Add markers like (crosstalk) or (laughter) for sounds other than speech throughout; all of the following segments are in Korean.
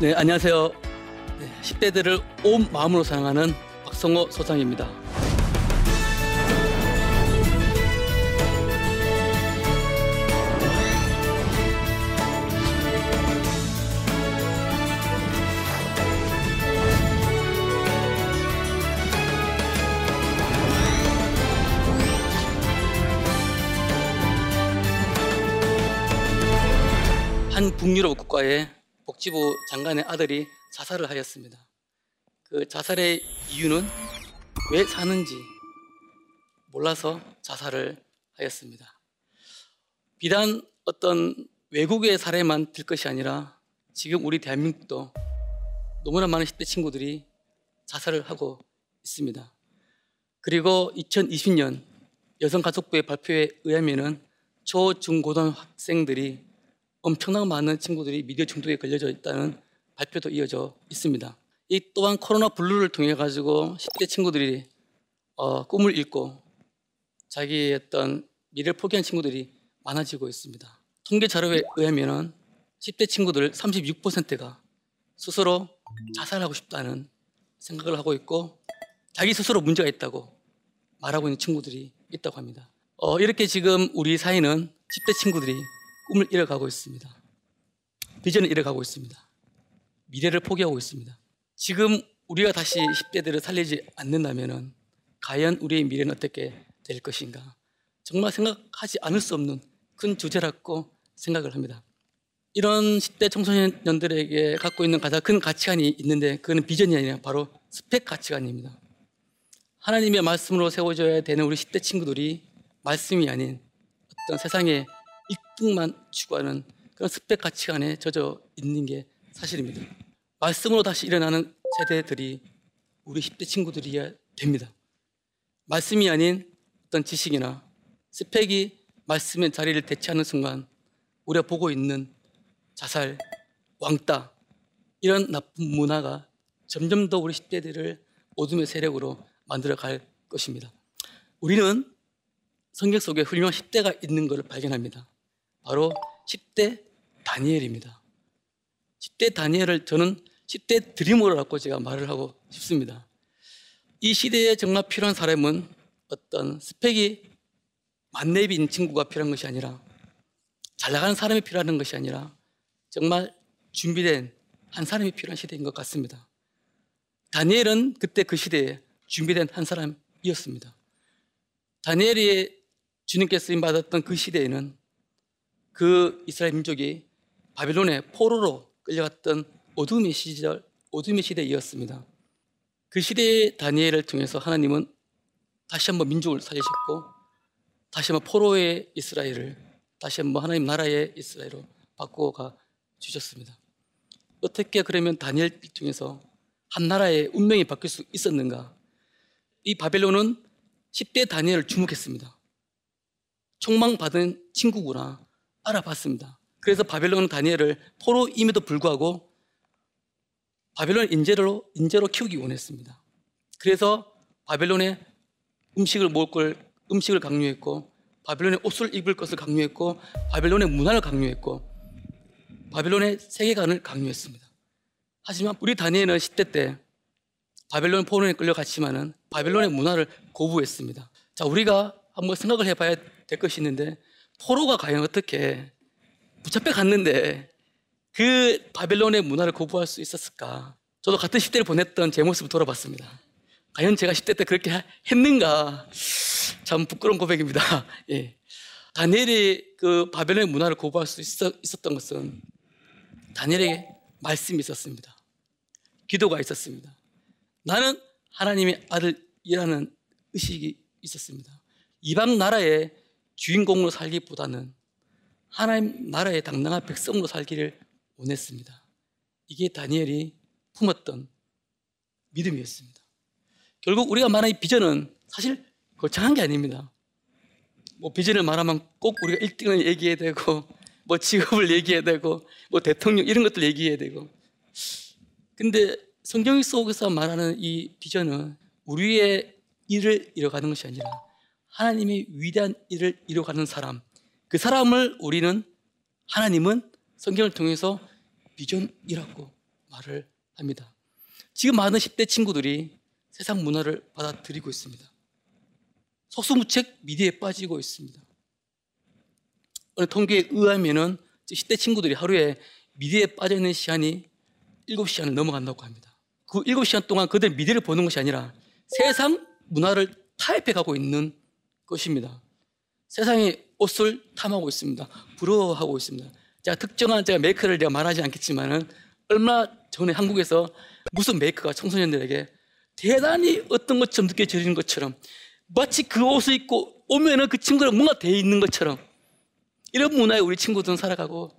네, 안녕하세요. 네, 10대들을 온 마음으로 사랑하는 박성호 소장입니다. 한 북유럽 국가의 복지부 장관의 아들이 자살을 하였습니다. 그 자살의 이유는 왜 사는지 몰라서 자살을 하였습니다. 비단 어떤 외국의 사례만 들 것이 아니라 지금 우리 대한민국도 너무나 많은 10대 친구들이 자살을 하고 있습니다. 그리고 2020년 여성가족부의 발표에 의하면 초, 중, 고등 학생들이 엄청나게 많은 친구들이 미디어 중독에 걸려져 있다는 발표도 이어져 있습니다. 이 또한 코로나 블루를 통해 가지고 10대 친구들이 어, 꿈을 잃고 자기의 어떤 미래를 포기한 친구들이 많아지고 있습니다. 통계 자료에 의하면 10대 친구들 36%가 스스로 자살하고 싶다는 생각을 하고 있고 자기 스스로 문제가 있다고 말하고 있는 친구들이 있다고 합니다. 어, 이렇게 지금 우리 사회는 10대 친구들이 꿈을 잃어가고 있습니다. 비전을 잃어가고 있습니다. 미래를 포기하고 있습니다. 지금 우리가 다시 10대들을 살리지 않는다면 과연 우리의 미래는 어떻게 될 것인가? 정말 생각하지 않을 수 없는 큰 주제라고 생각을 합니다. 이런 10대 청소년들에게 갖고 있는 가장 큰 가치관이 있는데 그는 비전이 아니라 바로 스펙 가치관입니다. 하나님의 말씀으로 세워져야 되는 우리 10대 친구들이 말씀이 아닌 어떤 세상의 1등만 추구하는 그런 스펙 가치관에 젖어 있는 게 사실입니다. 말씀으로 다시 일어나는 세대들이 우리 10대 친구들이어야 됩니다. 말씀이 아닌 어떤 지식이나 스펙이 말씀의 자리를 대체하는 순간 우리가 보고 있는 자살, 왕따 이런 나쁜 문화가 점점 더 우리 10대들을 어둠의 세력으로 만들어 갈 것입니다. 우리는 성경 속에 훌륭한 10대가 있는 것을 발견합니다. 바로 10대 다니엘입니다. 10대 다니엘을 저는 10대 드리머라고 제가 말을 하고 싶습니다. 이 시대에 정말 필요한 사람은 어떤 스펙이 만렙인 친구가 필요한 것이 아니라 잘 나가는 사람이 필요한 것이 아니라 정말 준비된 한 사람이 필요한 시대인 것 같습니다. 다니엘은 그때 그 시대에 준비된 한 사람이었습니다. 다니엘이 주님께 쓰임 받았던 그 시대에는 그 이스라엘 민족이 바빌론의 포로로 끌려갔던 어둠의 시절, 어둠의 시대이었습니다. 그 시대의 다니엘을 통해서 하나님은 다시 한번 민족을 살리셨고 다시 한번 포로의 이스라엘을 다시 한번 하나님 나라의 이스라엘로 바꾸어가 주셨습니다. 어떻게 그러면 다니엘 통해서 한 나라의 운명이 바뀔 수 있었는가? 이 바벨론은 10대 다니엘을 주목했습니다. 총망받은 친구구나. 알아봤습니다. 그래서 바벨론은 다니엘을 포로임에도 불구하고 바벨론 인재로 인재로 키우기 원했습니다. 그래서 바벨론의 음식을 먹을 걸 음식을 강요했고 바벨론의 옷을 입을 것을 강요했고 바벨론의 문화를 강요했고 바벨론의 세계관을 강요했습니다. 하지만 우리 다니엘은 10대 때 바벨론 포로에 끌려갔지만은 바벨론의 문화를 거부했습니다. 자, 우리가 한번 생각을 해봐야 될 것이 있는데 포로가 과연 어떻게 붙잡혀 갔는데 그 바벨론의 문화를 거부할 수 있었을까? 저도 같은 10대를 보냈던 제 모습을 돌아봤습니다. 과연 제가 10대 때 그렇게 했는가? 참 부끄러운 고백입니다. (laughs) 예. 다니엘이 그 바벨론의 문화를 거부할 수 있었, 던 것은 다니엘에게 말씀이 있었습니다. 기도가 있었습니다. 나는 하나님의 아들이라는 의식이 있었습니다. 이방 나라의 주인공으로 살기보다는 하나님 나라의 당당한 백성으로 살기를 원했습니다. 이게 다니엘이 품었던 믿음이었습니다. 결국 우리가 말하는 비전은 사실 거창한 게 아닙니다. 뭐 비전을 말하면 꼭 우리가 1등을 얘기해야 되고, 뭐 직업을 얘기해야 되고, 뭐 대통령 이런 것들 얘기해야 되고. 근데 성경 속에서 말하는 이 비전은 우리의 일을 이뤄가는 것이 아니라 하나님의 위대한 일을 이뤄가는 사람, 그 사람을 우리는 하나님은 성경을 통해서 비전이라고 말을 합니다. 지금 많은 10대 친구들이 세상 문화를 받아들이고 있습니다. 속수무책 미디어에 빠지고 있습니다. 어느 통계에 의하면은 10대 친구들이 하루에 미디어에 빠져 있는 시간이 7시간을 넘어간다고 합니다. 그 7시간 동안 그들 미디어를 보는 것이 아니라 세상 문화를 타협해 가고 있는 것입니다. 세상의 옷을 탐하고 있습니다. 부러워하고 있습니다. 제가 특정한 제가 메이커를 제가 말하지 않겠지만은 얼마 전에 한국에서 무슨 메이커가 청소년들에게 대단히 어떤 것처럼 느껴지는 것처럼 마치 그 옷을 입고 오면은 그 친구랑 뭔가 돼 있는 것처럼 이런 문화에 우리 친구들은 살아가고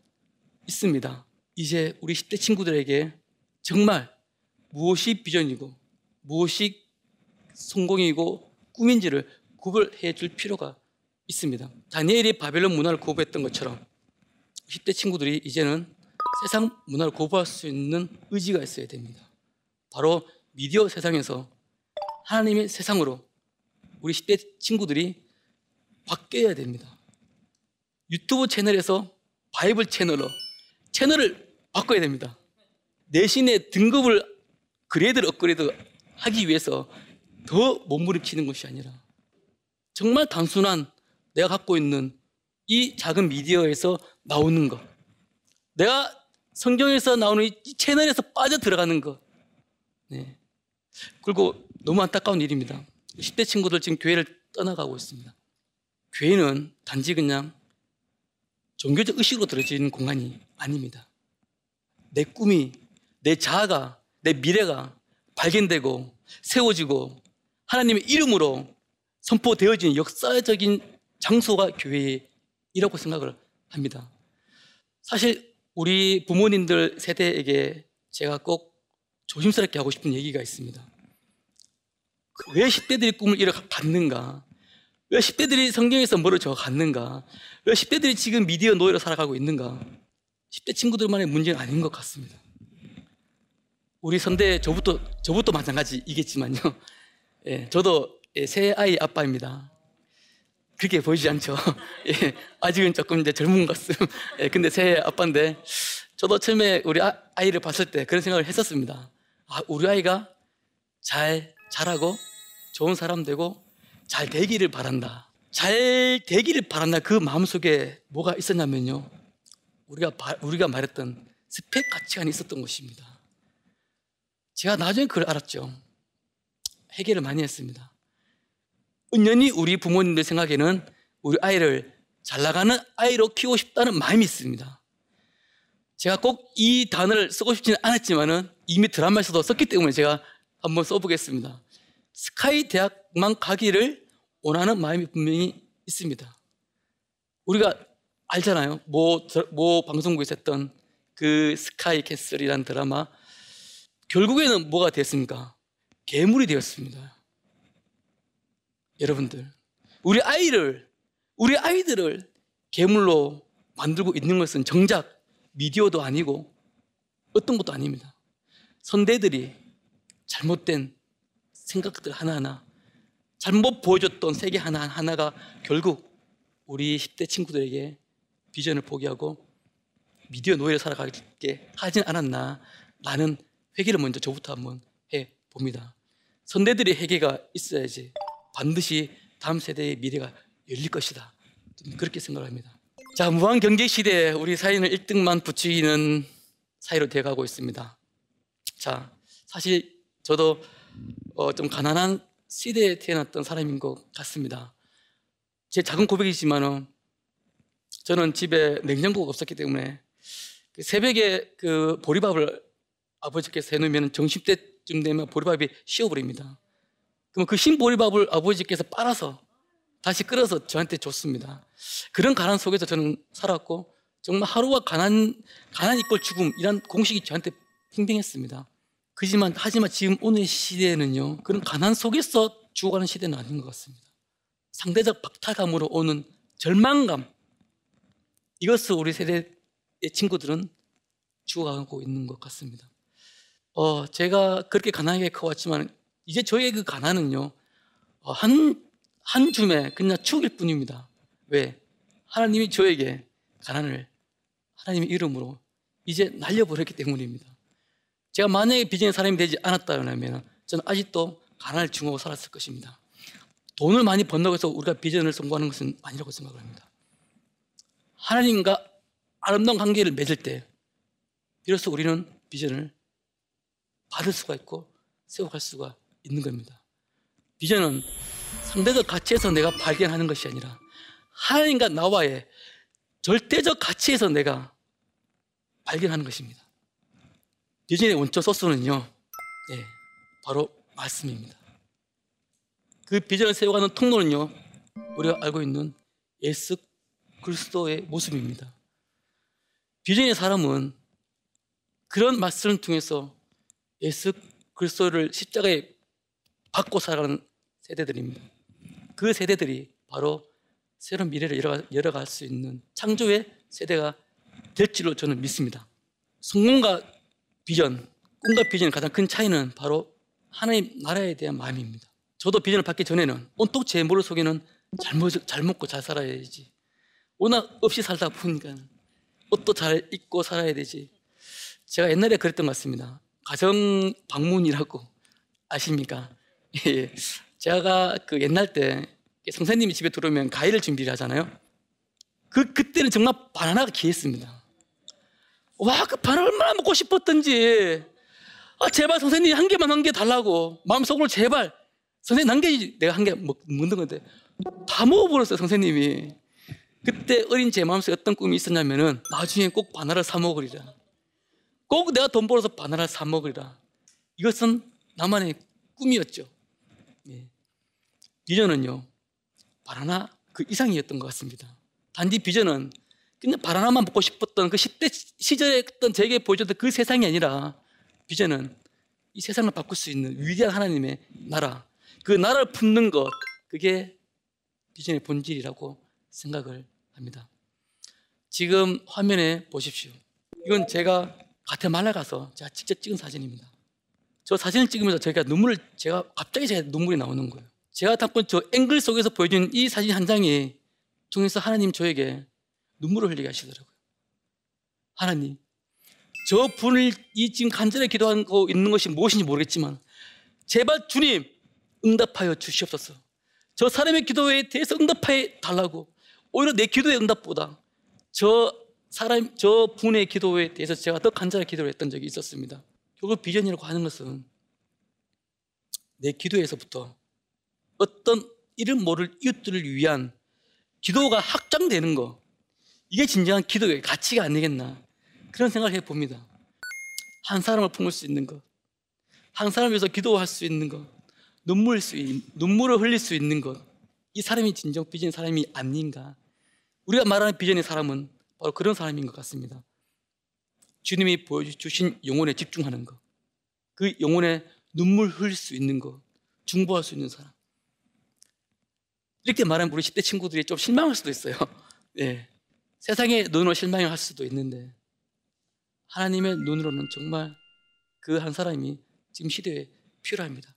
있습니다. 이제 우리 10대 친구들에게 정말 무엇이 비전이고 무엇이 성공이고 꿈인지를 구별해 줄 필요가 있습니다. 다니엘이 바벨론 문화를 거부했던 것처럼 10대 친구들이 이제는 세상 문화를 거부할 수 있는 의지가 있어야 됩니다. 바로 미디어 세상에서 하나님의 세상으로 우리 10대 친구들이 바뀌어야 됩니다. 유튜브 채널에서 바이블 채널로 채널을 바꿔야 됩니다. 내신의 등급을 그레이드를 업그레이드 하기 위해서 더 몸부림치는 것이 아니라 정말 단순한 내가 갖고 있는 이 작은 미디어에서 나오는 것 내가 성경에서 나오는 이 채널에서 빠져 들어가는 것 네. 그리고 너무 안타까운 일입니다. 10대 친구들 지금 교회를 떠나가고 있습니다. 교회는 단지 그냥 종교적 의식으로 들어지는 공간이 아닙니다. 내 꿈이 내 자아가 내 미래가 발견되고 세워지고 하나님의 이름으로 선포되어진 역사적인 장소가 교회이라고 생각을 합니다. 사실 우리 부모님들 세대에게 제가 꼭 조심스럽게 하고 싶은 얘기가 있습니다. 그왜 10대들이 꿈을 이렇게 갖는가? 왜 10대들이 성경에서 멀어져 갔는가? 왜 10대들이 지금 미디어 노예로 살아가고 있는가? 10대 친구들만의 문제는 아닌 것 같습니다. 우리 선대 저부터 저부터 마찬가지이겠지만요. 예, 저도 예, 새 아이 아빠입니다. 그렇게 보이지 않죠. (laughs) 예, 아직은 조금 이제 젊은 것 같음. 예, 근데 새 아빠인데 저도 처음에 우리 아, 이를 봤을 때 그런 생각을 했었습니다. 아, 우리 아이가 잘 자라고 좋은 사람 되고 잘 되기를 바란다. 잘 되기를 바란다. 그 마음 속에 뭐가 있었냐면요. 우리가 우리가 말했던 스펙 가치관이 있었던 것입니다. 제가 나중에 그걸 알았죠. 해결을 많이 했습니다. 은연히 우리 부모님들 생각에는 우리 아이를 잘 나가는 아이로 키우고 싶다는 마음이 있습니다. 제가 꼭 이 단어를 쓰고 싶지는 않았지만은 이미 드라마에서도 썼기 때문에 제가 한번 써보겠습니다. SKY 대학만 가기를 원하는 마음이 분명히 있습니다. 우리가 알잖아요. 모, 모 방송국에서 했던 그 스카이 캐슬이라는 드라마 결국에는 뭐가 됐습니까? 괴물이 되었습니다. 여러분들, 우리 아이를, 우리 아이들을 괴물로 만들고 있는 것은 정작 미디어도 아니고 어떤 것도 아닙니다. 선대들이 잘못된 생각들 하나하나, 잘못 보여줬던 세계 하나하나가 결국 우리 10대 친구들에게 비전을 포기하고 미디어 노예를 살아가게 하진 않았나 라는 회개를 먼저 저부터 한번 해 봅니다. 선대들의 회개가 있어야지 반드시 다음 세대의 미래가 열릴 것이다. 그렇게 생각합니다. 자, 무한 경제 시대에 우리 사회는 1등만 부추기는 사회로 되어가고 있습니다. 자, 사실 저도 어, 좀 가난한 시대에 태어났던 사람인 것 같습니다. 제 작은 고백이지만은 저는 집에 냉장고가 없었기 때문에 그 새벽에 그 보리밥을 아버지께서 해놓으면 점심 때쯤 되면 보리밥이 식어버립니다. 그럼 그 신보리밥을 아버지께서 빨아서 다시 끓여서 저한테 줬습니다. 그런 가난 속에서 저는 살았고 정말 하루와 가난 가난 이꼴 죽음이란 공식이 저한테 팽팽했습니다. 그지만 하지만 지금 오늘 시대에는요 그런 가난 속에서 죽어가는 시대는 아닌 것 같습니다. 상대적 박탈감으로 오는 절망감 이것을 우리 세대의 친구들은 죽어가고 있는 것 같습니다. 어, 제가 그렇게 가난하게 커왔지만 이제 저의 그 가난은요 어, 한, 한 줌에 그냥 축일 뿐입니다. 왜? 하나님이 저에게 가난을 하나님의 이름으로 이제 날려버렸기 때문입니다. 제가 만약에 비전의 사람이 되지 않았다면 저는 아직도 가난을 증오하고 살았을 것입니다. 돈을 많이 번다고 해서 우리가 비전을 성공하는 것은 아니라고 생각을 합니다. 하나님과 아름다운 관계를 맺을 때 비로소 우리는 비전을 받을 수가 있고 세워갈 수가 있는 겁니다. 비전은 상대적 가치에서 내가 발견하는 것이 아니라 하나님과 나와의 절대적 가치에서 내가 발견하는 것입니다. 비전의 원초 소스는요, 네, 바로 말씀입니다. 그 비전을 세워가는 통로는요, 우리가 알고 있는 예수 그리스도의 모습입니다. 비전의 사람은 그런 말씀을 통해서 예수 그리스도를 십자가에 받고 살아가는 세대들입니다. 그 세대들이 바로 새로운 미래를 열어갈 수 있는 창조의 세대가 될 줄로 저는 믿습니다. 성공과 비전, 꿈과 비전의 가장 큰 차이는 바로 하나님 나라에 대한 마음입니다. 저도 비전을 받기 전에는 온통 제 머릿속에는 잘, 먹, 잘 먹고 잘 살아야지. 워낙 없이 살다 보니까 옷도 잘 입고 살아야 되지. 제가 옛날에 그랬던 것 같습니다. 가정 방문이라고 아십니까? 예. 제가 그 옛날 때 선생님이 집에 들어오면 과일을 준비를 하잖아요. 그 그때는 정말 바나나가 귀했습니다. 와, 그 바나나 얼마나 먹고 싶었던지. 아, 제발 선생님 한 개만 한 개 달라고. 마음속으로 제발. 선생님 한 개, 내가 한 개 먹는 건데. 다 먹어버렸어요, 선생님이. 그때 어린 제 마음속에 어떤 꿈이 있었냐면은 나중에 꼭 바나나를 사 먹으리라. 꼭 내가 돈 벌어서 바나나를 사 먹으리라. 이것은 나만의 꿈이었죠. 예. 비전은요, 바나나 그 이상이었던 것 같습니다. 단지 비전은 그냥 바나나만 먹고 싶었던 그 10대 시절에 어떤 제게 보여줬던 그 세상이 아니라 비전은 이 세상을 바꿀 수 있는 위대한 하나님의 나라, 그 나라를 품는 것, 그게 비전의 본질이라고 생각을 합니다. 지금 화면에 보십시오. 이건 제가 가테말라 가서 제가 직접 찍은 사진입니다. 저 사진을 찍으면서 제가 눈물을 제가 갑자기 제가 눈물이 나오는 거예요. 제가 담고 저 앵글 속에서 보여준 이 사진 한 장이 통해서 하나님 저에게 눈물을 흘리게 하시더라고요. 하나님, 저 분을 이 지금 간절히 기도하고 있는 것이 무엇인지 모르겠지만 제발 주님 응답하여 주시옵소서. 저 사람의 기도에 대해서 응답해 달라고 오히려 내 기도의 응답보다 저 사람, 저 분의 기도에 대해서 제가 더 간절히 기도를 했던 적이 있었습니다. 결국 비전이라고 하는 것은 내 기도에서부터 어떤 이름 모를 이웃들을 위한 기도가 확장되는 거. 이게 진정한 기도의 가치가 아니겠나. 그런 생각을 해봅니다. 한 사람을 품을 수 있는 것, 한 사람을 위해서 기도할 수 있는 것, 눈물 수, 눈물을 흘릴 수 있는 것, 이 사람이 진정 비전 사람이 아닌가. 우리가 말하는 비전의 사람은 바로 그런 사람인 것 같습니다. 주님이 보여주신 영혼에 집중하는 것, 그 영혼에 눈물 흘릴 수 있는 것, 중보할 수 있는 사람. 이렇게 말하면 우리 10대 친구들이 좀 실망할 수도 있어요. (laughs) 네. 세상의 눈으로 실망할 수도 있는데, 하나님의 눈으로는 정말 그 한 사람이 지금 시대에 필요합니다.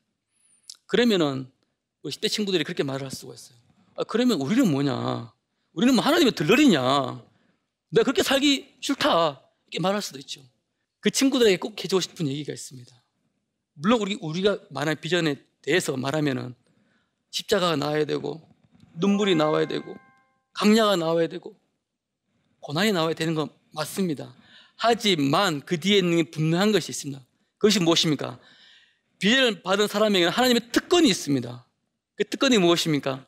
그러면은 우리 10대 친구들이 그렇게 말을 할 수가 있어요. 아, 그러면 우리는 뭐냐? 우리는 뭐 하나님의 들러리냐? 내가 그렇게 살기 싫다. 이렇게 말할 수도 있죠. 그 친구들에게 꼭 해주고 싶은 얘기가 있습니다. 물론 우리, 우리가 말한 비전에 대해서 말하면은 십자가가 나와야 되고, 눈물이 나와야 되고, 강야가 나와야 되고, 고난이 나와야 되는 건 맞습니다. 하지만 그 뒤에 있는 분명한 것이 있습니다. 그것이 무엇입니까? 비전을 받은 사람에게는 하나님의 특권이 있습니다. 그 특권이 무엇입니까?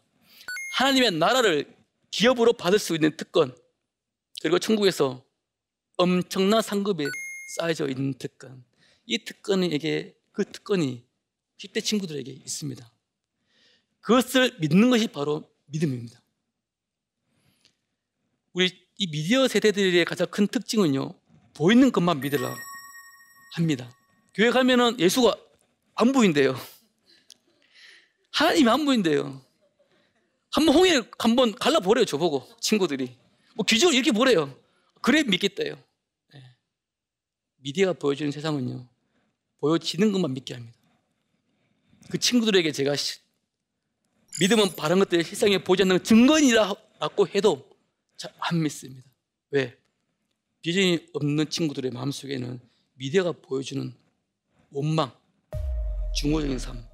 하나님의 나라를 기업으로 받을 수 있는 특권 그리고 천국에서 엄청난 상급이 쌓여져 있는 특권 이 특권에게 그 특권이 10대 친구들에게 있습니다 그것을 믿는 것이 바로 믿음입니다 우리 이 미디어 세대들의 가장 큰 특징은요 보이는 것만 믿으라 합니다 교회 가면은 예수가 안 보인대요 하나님이 안 보인대요 한번 홍해 한번 갈라보래요, 저보고. 친구들이. 뭐 기적을 이렇게 보래요. 그래 믿겠대요. 네. 미디어가 보여주는 세상은요, 보여지는 것만 믿게 합니다. 그 친구들에게 제가 믿음은 바른 것들을 실상에 보지 않는 증거이라고 해도 잘 안 믿습니다. 왜? 비전이 없는 친구들의 마음속에는 미디어가 보여주는 원망, 중호적인 삶,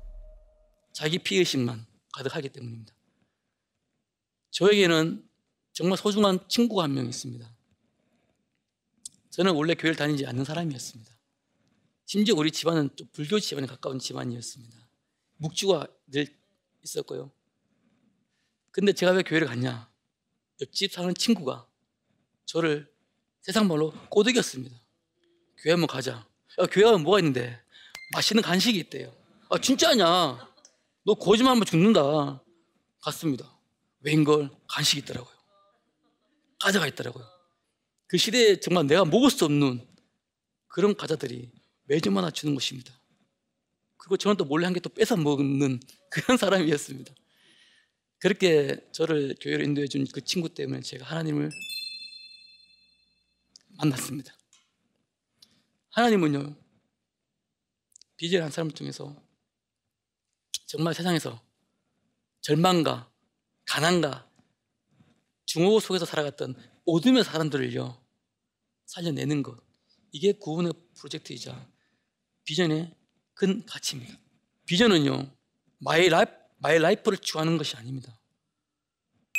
자기 피의식만 가득하기 때문입니다. 저에게는 정말 소중한 친구가 한 명 있습니다. 저는 원래 교회를 다니지 않는 사람이었습니다. 심지어 우리 집안은 좀 불교 집안에 가까운 집안이었습니다. 묵주가 늘 있었고요. 근데 제가 왜 교회를 갔냐? 옆집 사는 친구가 저를 세상 말로 꼬드겼습니다. 교회 한번 가자. 야, 교회 가면 뭐가 있는데? 맛있는 간식이 있대요. 아, 진짜냐? 너 거짓말하면 죽는다. 갔습니다. 웬걸 간식이 있더라고요. 과자가 있더라고요. 그 시대에 정말 내가 먹을 수 없는 그런 과자들이 매주마다 주는 것입니다. 그리고 저는 또 몰래 한 개 또 뺏어 먹는 (laughs) 그런 사람이었습니다. 그렇게 저를 교회로 인도해 준 그 친구 때문에 제가 하나님을 만났습니다. 하나님은요, 비젤 한 사람을 통해서 정말 세상에서 절망과 가난과 중호 속에서 살아갔던 어둠의 사람들을요, 살려내는 것. 이게 구원의 프로젝트이자 비전의 큰 가치입니다. 비전은요, my life, my life를 추구하는 것이 아닙니다.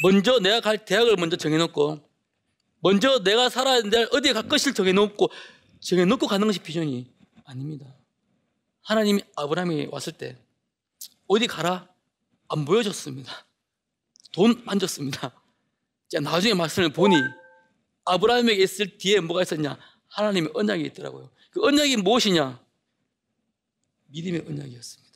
먼저 내가 갈 대학을 먼저 정해놓고, 먼저 내가 살아야 될 어디에 갈 것을 정해놓고, 정해놓고 가는 것이 비전이 아닙니다. 하나님이 아브라함이 왔을 때, 어디 가라? 안 보여줬습니다. 돈안 줬습니다. 나중에 말씀을 보니, 아브라함에게 있을 뒤에 뭐가 있었냐? 하나님의 언약이 있더라고요. 그 언약이 무엇이냐? 믿음의 언약이었습니다.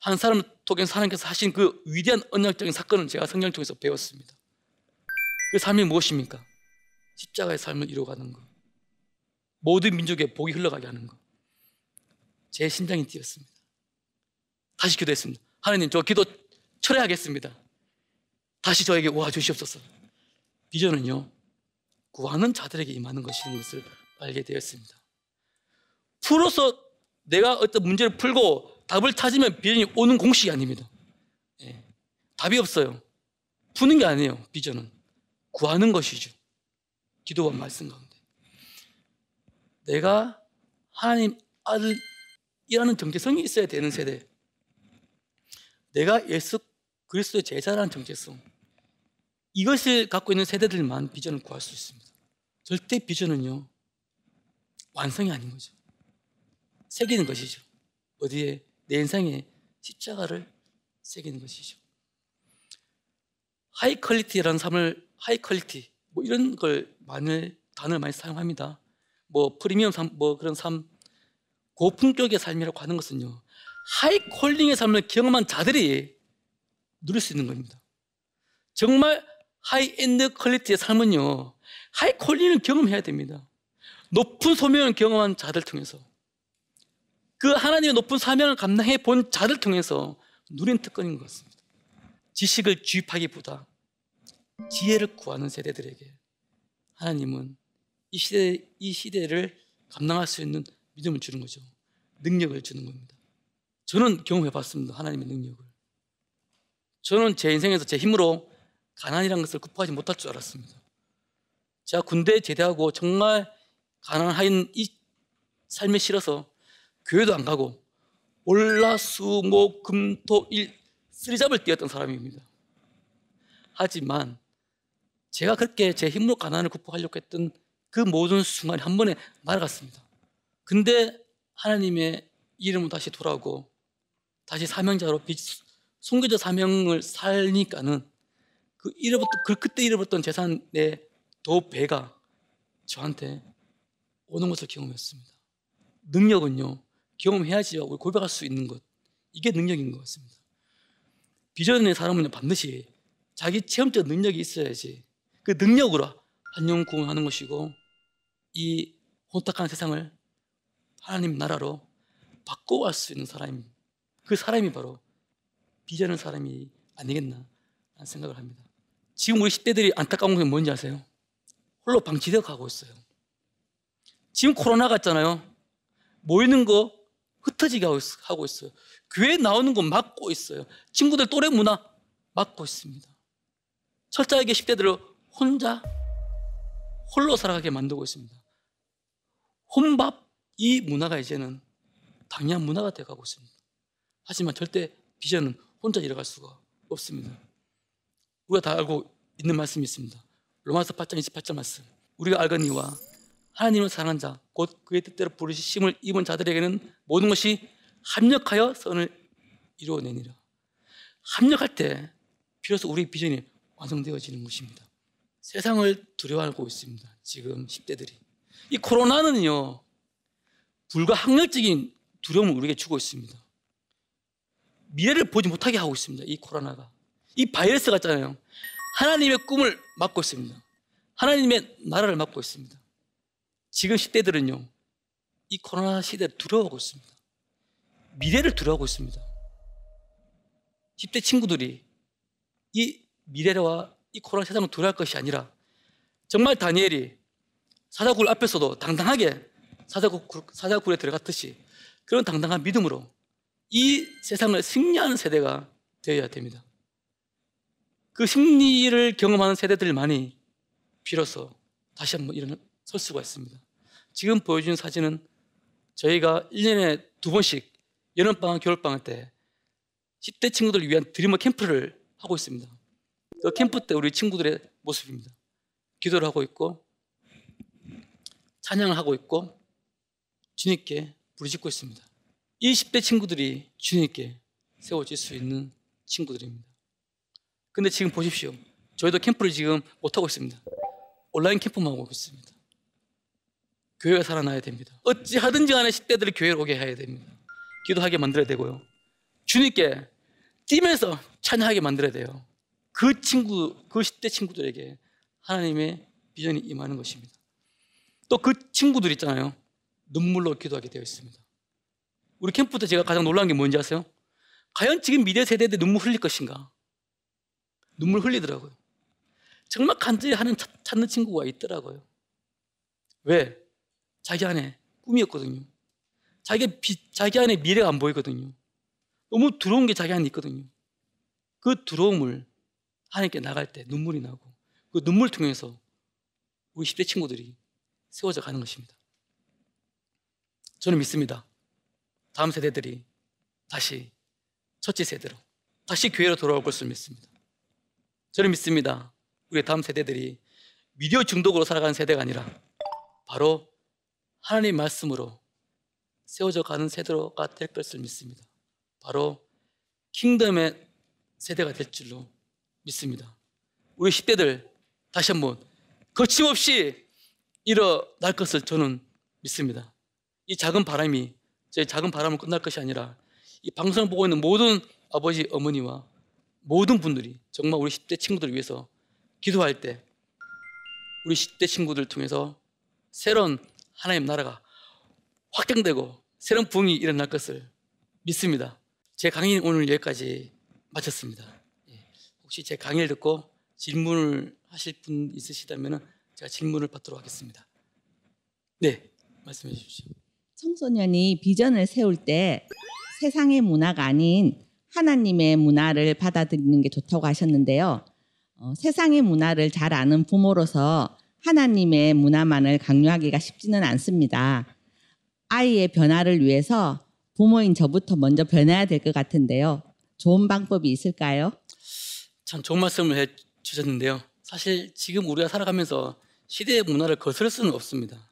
한 사람 통해서 하나님께서 하신 그 위대한 언약적인 사건을 제가 성경 통해서 배웠습니다. 그 삶이 무엇입니까? 십자가의 삶을 이루어가는 것. 모든 민족의 복이 흘러가게 하는 것. 제 심장이 뛰었습니다. 다시 기도했습니다. 하나님, 저 기도 철회하겠습니다. 다시 저에게 와 주시옵소서. 비전은요, 구하는 자들에게 임하는 것인 것을 알게 되었습니다. 풀어서 내가 어떤 문제를 풀고 답을 찾으면 비전이 오는 공식이 아닙니다. 예. 답이 없어요. 푸는 게 아니에요. 비전은 구하는 것이죠. 기도와 말씀 가운데 내가 하나님 아들이라는 정체성이 있어야 되는 세대. 내가 예수 그리스도의 제자라는 정체성. 이것을 갖고 있는 세대들만 비전을 구할 수 있습니다. 절대 비전은요 완성이 아닌 거죠. 새기는 것이죠. 어디에? 내 인생에 십자가를 새기는 것이죠. high quality라는 삶을 high quality 뭐 이런 걸 많이 단어를 많이 사용합니다. 뭐 프리미엄 삶, 뭐 그런 삶, 고품격의 삶이라고 하는 것은요. high calling의 삶을 경험한 자들이 누릴 수 있는 겁니다. 정말 high-end quality의 삶은요. high calling을 경험해야 됩니다. 높은 소명을 경험한 자들 통해서 그 하나님의 높은 사명을 감당해 본 자를 통해서 누린 특권인 것 같습니다. 지식을 주입하기보다 지혜를 구하는 세대들에게 하나님은 이 시대 이 시대를 감당할 수 있는 믿음을 주는 거죠. 능력을 주는 겁니다. 저는 경험해 봤습니다. 하나님의 능력을. 저는 제 인생에서 제 힘으로 가난이라는 것을 극복하지 못할 줄 알았습니다. 제가 군대 제대하고 정말 가난한 이 삶에 싫어서 교회도 안 가고 월라수목금토일 쓰리잡을 뛰었던 사람입니다. 하지만 제가 그렇게 제 힘으로 가난을 극복하려고 했던 그 모든 순간이 한 번에 날아갔습니다. 근데 하나님의 이름으로 다시 돌아오고 다시 사명자로 송교자 사명을 살니까는 그 잃어버렸던 그 그때 잃어버렸던 재산의 도 배가 저한테 오는 것을 경험했습니다. 능력은요 경험해야지 우리 고백할 수 있는 것. 이게 능력인 것 같습니다. 비전의 사람은 반드시 자기 체험적 능력이 있어야지 그 능력으로 한영 구원하는 것이고 이 혼탁한 세상을 하나님 나라로 바꿔갈 수 있는 사람이 그 사람이 바로 비전의 사람이 아니겠나 생각을 합니다. 지금 우리 10대들이 안타까운 게 뭔지 아세요? 홀로 방치되어 가고 있어요. 지금 코로나 갔잖아요. 모이는 거 흩어지게 하고 있어요. 교회 나오는 거 막고 있어요. 친구들 또래 문화 막고 있습니다. 철저하게 10대들을 혼자 홀로 살아가게 만들고 있습니다. 혼밥, 이 문화가 이제는 당연한 문화가 되어가고 있습니다. 하지만 절대 비전은 혼자 일어갈 수가 없습니다. 우리가 다 알고 있는 말씀이 있습니다. 로마서 8장 28절 말씀. 우리가 알거니와 하나님을 사랑한 자, 곧 그의 뜻대로 부르심을 입은 자들에게는 모든 것이 합력하여 선을 이루어내니라. 합력할 때 비로소 우리 비전이 완성되어지는 것입니다. 세상을 두려워하고 있습니다. 지금 10대들이. 이 코로나는요, 불가항력적인 두려움을 우리에게 주고 있습니다. 미래를 보지 못하게 하고 있습니다. 이 코로나가. 이 바이러스 같잖아요. 하나님의 꿈을 막고 있습니다. 하나님의 나라를 막고 있습니다. 지금 10대들은요, 이 코로나 시대를 두려워하고 있습니다. 미래를 두려워하고 있습니다. 10대 친구들이 이 미래와 이 코로나 세상을 두려워할 것이 아니라 정말 다니엘이 사자굴 앞에서도 당당하게 사자굴, 사자굴에 들어갔듯이 그런 당당한 믿음으로 이 세상을 승리하는 세대가 되어야 됩니다. 그 승리를 경험하는 세대들만이 비로소 다시 한번 일어 설 수가 있습니다. 지금 보여주는 사진은 저희가 1년에 두 번씩 여름방학, 겨울방학 때 10대 친구들을 위한 드리머 캠프를 하고 있습니다. 그 캠프 때 우리 친구들의 모습입니다. 기도를 하고 있고 찬양을 하고 있고 주님께 부르짖고 있습니다. 이 10대 친구들이 주님께 세워질 수 있는 친구들입니다. 근데 지금 보십시오. 저희도 캠프를 지금 못하고 있습니다. 온라인 캠프만 하고 있습니다. 교회가 살아나야 됩니다. 어찌하든지 간에 10대들이 교회로 오게 해야 됩니다. 기도하게 만들어야 되고요. 주님께 뛰면서 찬양하게 만들어야 돼요. 그 친구, 그 10대 친구들에게 하나님의 비전이 임하는 것입니다. 또 그 친구들 있잖아요. 눈물로 기도하게 되어 있습니다. 우리 캠프 때 제가 가장 놀란 게 뭔지 아세요? 과연 지금 미래 세대들 눈물 흘릴 것인가? 눈물 흘리더라고요. 정말 간절히 하는 찾는 친구가 있더라고요. 왜? 자기 안에 꿈이었거든요. 자기, 자기 안에 미래가 안 보이거든요. 너무 두려운 게 자기 안에 있거든요. 그 두려움을 하나님께 나갈 때 눈물이 나고 그 눈물 통해서 우리 10대 친구들이 세워져 가는 것입니다. 저는 믿습니다. 다음 세대들이 다시 첫째 세대로 다시 교회로 돌아올 것을 믿습니다. 저는 믿습니다. 우리 다음 세대들이 미디어 중독으로 살아가는 세대가 아니라 바로 하나님 말씀으로 세워져 가는 세대가 될 것을 믿습니다. 바로 킹덤의 세대가 될 줄로 믿습니다. 우리 10대들 다시 한번 거침없이 일어날 것을 저는 믿습니다. 이 작은 바람이 제 작은 바람은 끝날 것이 아니라 이 방송을 보고 있는 모든 아버지, 어머니와 모든 분들이 정말 우리 10대 친구들을 위해서 기도할 때 우리 10대 친구들 통해서 새로운 하나님 나라가 확장되고 새로운 부흥이 일어날 것을 믿습니다. 제 강의는 오늘 여기까지 마쳤습니다. 예. 혹시 제 강의를 듣고 질문을 하실 분 있으시다면 제가 질문을 받도록 하겠습니다. 네, 말씀해 주십시오. 청소년이 비전을 세울 때 세상의 문화가 아닌 하나님의 문화를 받아들이는 게 좋다고 하셨는데요. 어, 세상의 문화를 잘 아는 부모로서 하나님의 문화만을 강요하기가 쉽지는 않습니다. 아이의 변화를 위해서 부모인 저부터 먼저 변해야 될 것 같은데요. 좋은 방법이 있을까요? 참 좋은 말씀을 해 주셨는데요. 사실 지금 우리가 살아가면서 시대의 문화를 거스를 수는 없습니다.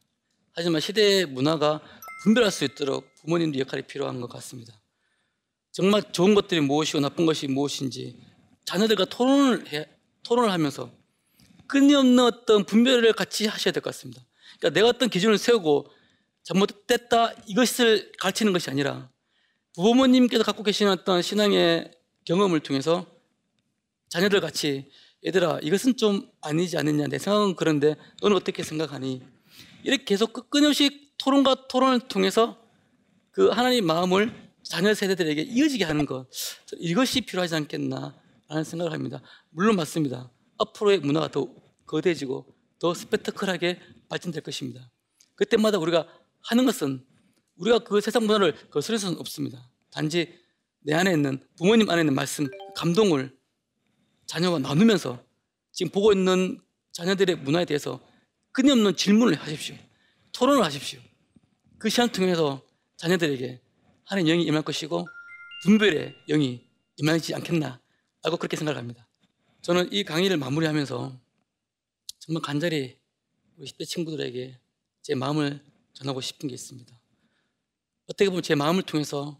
하지만 시대의 문화가 분별할 수 있도록 부모님도 역할이 필요한 것 같습니다. 정말 좋은 것들이 무엇이고 나쁜 것이 무엇인지 자녀들과 토론을 해, 토론을 하면서 끊임없는 어떤 분별을 같이 하셔야 될 것 같습니다. 그러니까 내가 어떤 기준을 세우고 잘못됐다 이것을 가르치는 것이 아니라 부모님께서 갖고 계시는 어떤 신앙의 경험을 통해서 자녀들 같이 얘들아 이것은 좀 아니지 않느냐 내 생각은 그런데 너는 어떻게 생각하니? 이렇게 계속 끊임없이 토론과 토론을 통해서 그 하나님 마음을 자녀 세대들에게 이어지게 하는 것 이것이 필요하지 않겠나 라는 생각을 합니다. 물론 맞습니다 앞으로의 문화가 더 거대해지고 더 스펙터클하게 발전될 것입니다. 그때마다 우리가 하는 것은 우리가 그 세상 문화를 거스를 수는 없습니다. 단지 내 안에 있는 부모님 안에 있는 말씀 감동을 자녀와 나누면서 지금 보고 있는 자녀들의 문화에 대해서 끊임없는 질문을 하십시오. 토론을 하십시오. 그 시간을 통해서 자녀들에게 하나님 영이 임할 것이고 분별의 영이 임하지 않겠나 라고 그렇게 생각합니다. 저는 이 강의를 마무리하면서 정말 간절히 우리 10대 친구들에게 제 마음을 전하고 싶은 게 있습니다. 어떻게 보면 제 마음을 통해서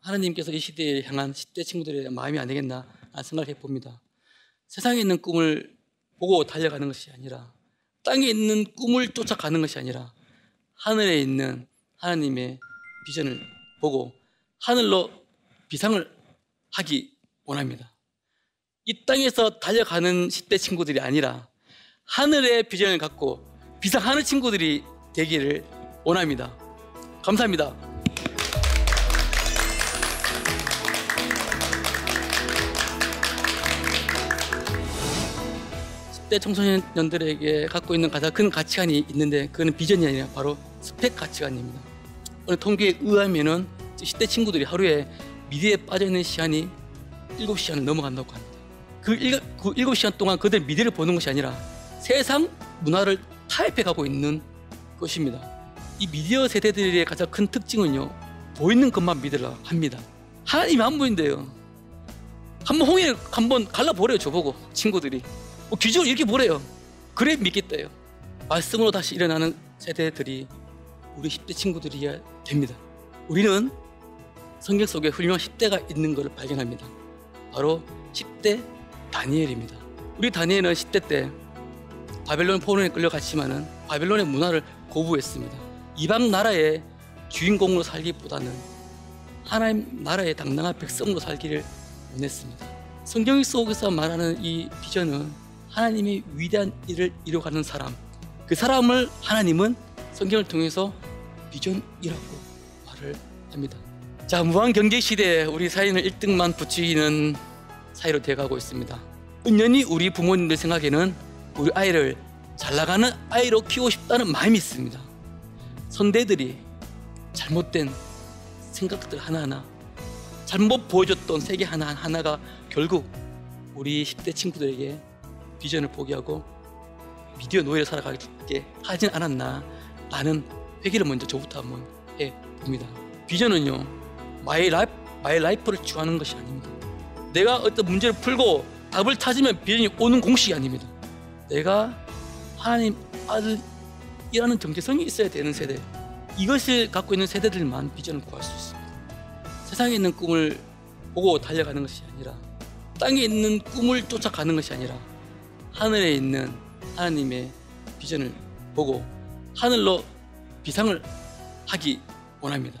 하나님께서 이 시대에 향한 10대 친구들의 마음이 아니겠나 생각해 봅니다. 세상에 있는 꿈을 보고 달려가는 것이 아니라 땅에 있는 꿈을 쫓아가는 것이 아니라 하늘에 있는 하나님의 비전을 보고 하늘로 비상을 하기 원합니다. 이 땅에서 달려가는 10대 친구들이 아니라 하늘의 비전을 갖고 비상하는 친구들이 되기를 원합니다. 감사합니다. 10대 청소년들에게 갖고 있는 가장 큰 가치관이 있는데 그거는 비전이 아니라 바로 스펙 가치관입니다. 오늘 통계에 의하면은 10대 친구들이 하루에 미디어에 빠져 있는 시간이 7시간을 넘어간다고 합니다. 그, 7, 그 7시간 동안 그들 미디어를 보는 것이 아니라 세상 문화를 타협해 가고 있는 것입니다. 이 미디어 세대들의 가장 큰 특징은요. 보이는 것만 믿으라 합니다. 하나님이 한 분인데요. 한번 홍해 한번 갈라보래요 저보고 친구들이 뭐 규정을 이렇게 보래요 그래 믿겠대요 말씀으로 다시 일어나는 세대들이 우리 10대 친구들이야 됩니다 우리는 성경 속에 훌륭한 10대가 있는 것을 발견합니다 바로 10대 다니엘입니다 우리 다니엘은 10대 때 바벨론 포로에 끌려갔지만은 바벨론의 문화를 고부했습니다 이방 나라의 주인공으로 살기보다는 하나님 나라의 당당한 백성으로 살기를 원했습니다. 성경 속에서 말하는 이 비전은 하나님이 위대한 일을 이루어가는 사람, 그 사람을 하나님은 성경을 통해서 비전이라고 말을 합니다. 자, 무한 경제 시대에 우리 사인을 1등만 붙이는 사이로 돼가고 있습니다. 은연히 우리 부모님들 생각에는 우리 아이를 잘 나가는 아이로 키우고 싶다는 마음이 있습니다. 선대들이 잘못된 생각들 하나하나 잘못 보여줬던 세계 하나하나가 결국 우리 10대 친구들에게 비전을 포기하고 미디어 노예를 살아가게 하진 않았나 라는 회개를 먼저 저부터 한번 해 봅니다. 비전은요, my life, my life를 추구하는 것이 아닙니다. 내가 어떤 문제를 풀고 답을 찾으면 비전이 오는 공식이 아닙니다. 내가 하나님 아들이라는 정체성이 있어야 되는 세대. 이것을 갖고 있는 세대들만 비전을 구할 수 있습니다. 세상에 있는 꿈을 보고 달려가는 것이 아니라 땅에 있는 꿈을 쫓아가는 것이 아니라 하늘에 있는 하나님의 비전을 보고 하늘로 비상을 하기 원합니다.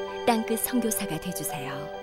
땅끝 성교사가 되주세요.